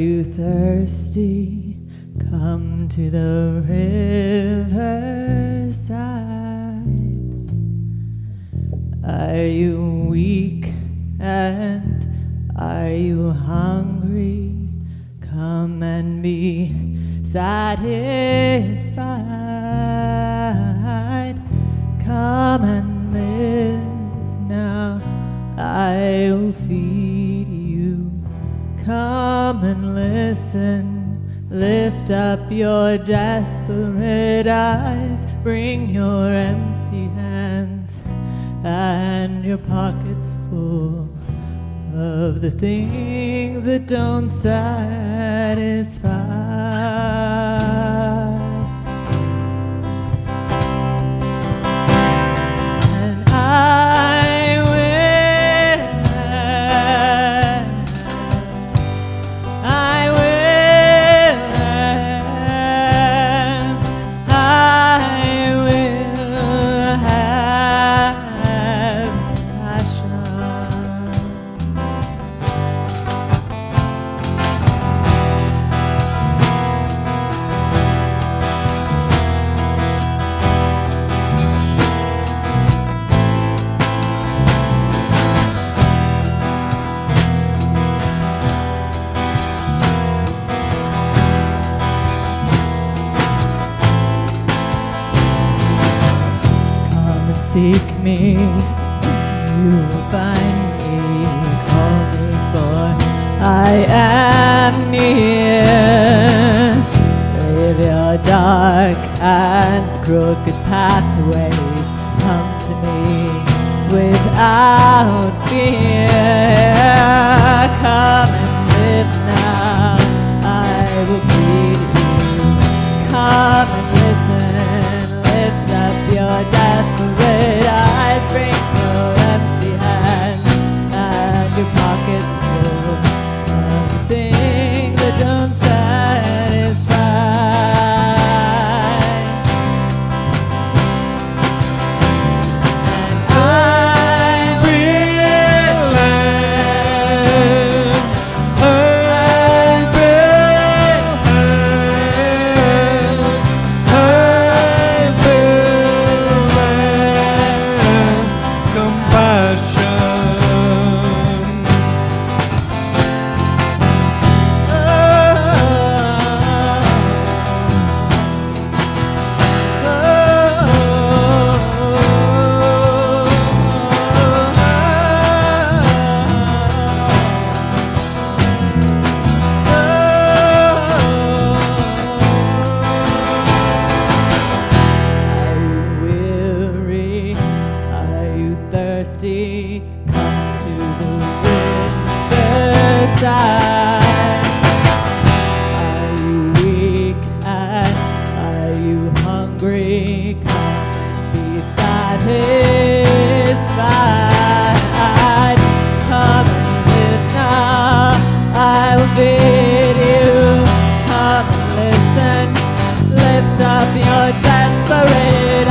Are you thirsty? Come to the riverside. Are you weak and are you hungry? Come and be satisfied. Come and live now. I will feed you. Come and listen. Lift up your desperate eyes. Bring your empty hands and your pockets full of the things that don't satisfy. Seek me, you will find me. Call me, for I am near. Leave your dark and crooked pathways. Come to me without fear. Come and live now. Your pockets Are you weak are you hungry? Come. Come and. I will feed you. Come and listen. Lift up your desperate